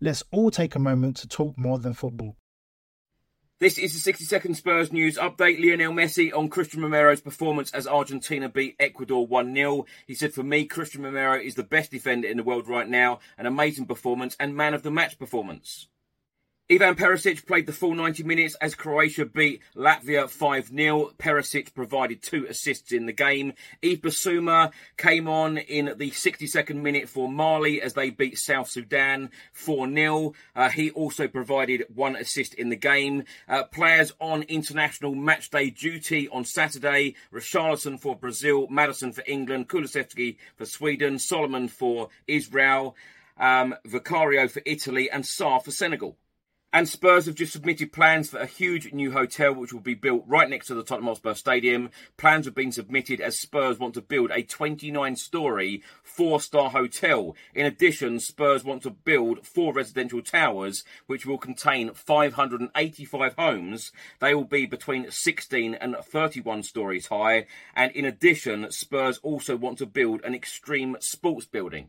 Let's all take a moment to talk more than football. This is the 60 second Spurs news update. Lionel Messi on Christian Romero's performance as Argentina beat Ecuador 1 0. He said, For me, Christian Romero is the best defender in the world right now. An amazing performance and man of the match performance. Ivan Perisic played the full 90 minutes as Croatia beat Latvia 5-0. Perisic provided two assists in the game. Yves Bissouma came on in the 62nd minute for Mali as they beat South Sudan 4-0. Uh, he also provided one assist in the game. Uh, players on international matchday duty on Saturday. Richarlison for Brazil, Maddison for England, Kulusevski for Sweden, Solomon for Israel, um, Vicario for Italy and Sarr for Senegal. And Spurs have just submitted plans for a huge new hotel which will be built right next to the Tottenham Hotspur Stadium. Plans have been submitted as Spurs want to build a 29 story four star hotel. In addition, Spurs want to build four residential towers which will contain 585 homes. They will be between 16 and 31 stories high. And in addition, Spurs also want to build an extreme sports building.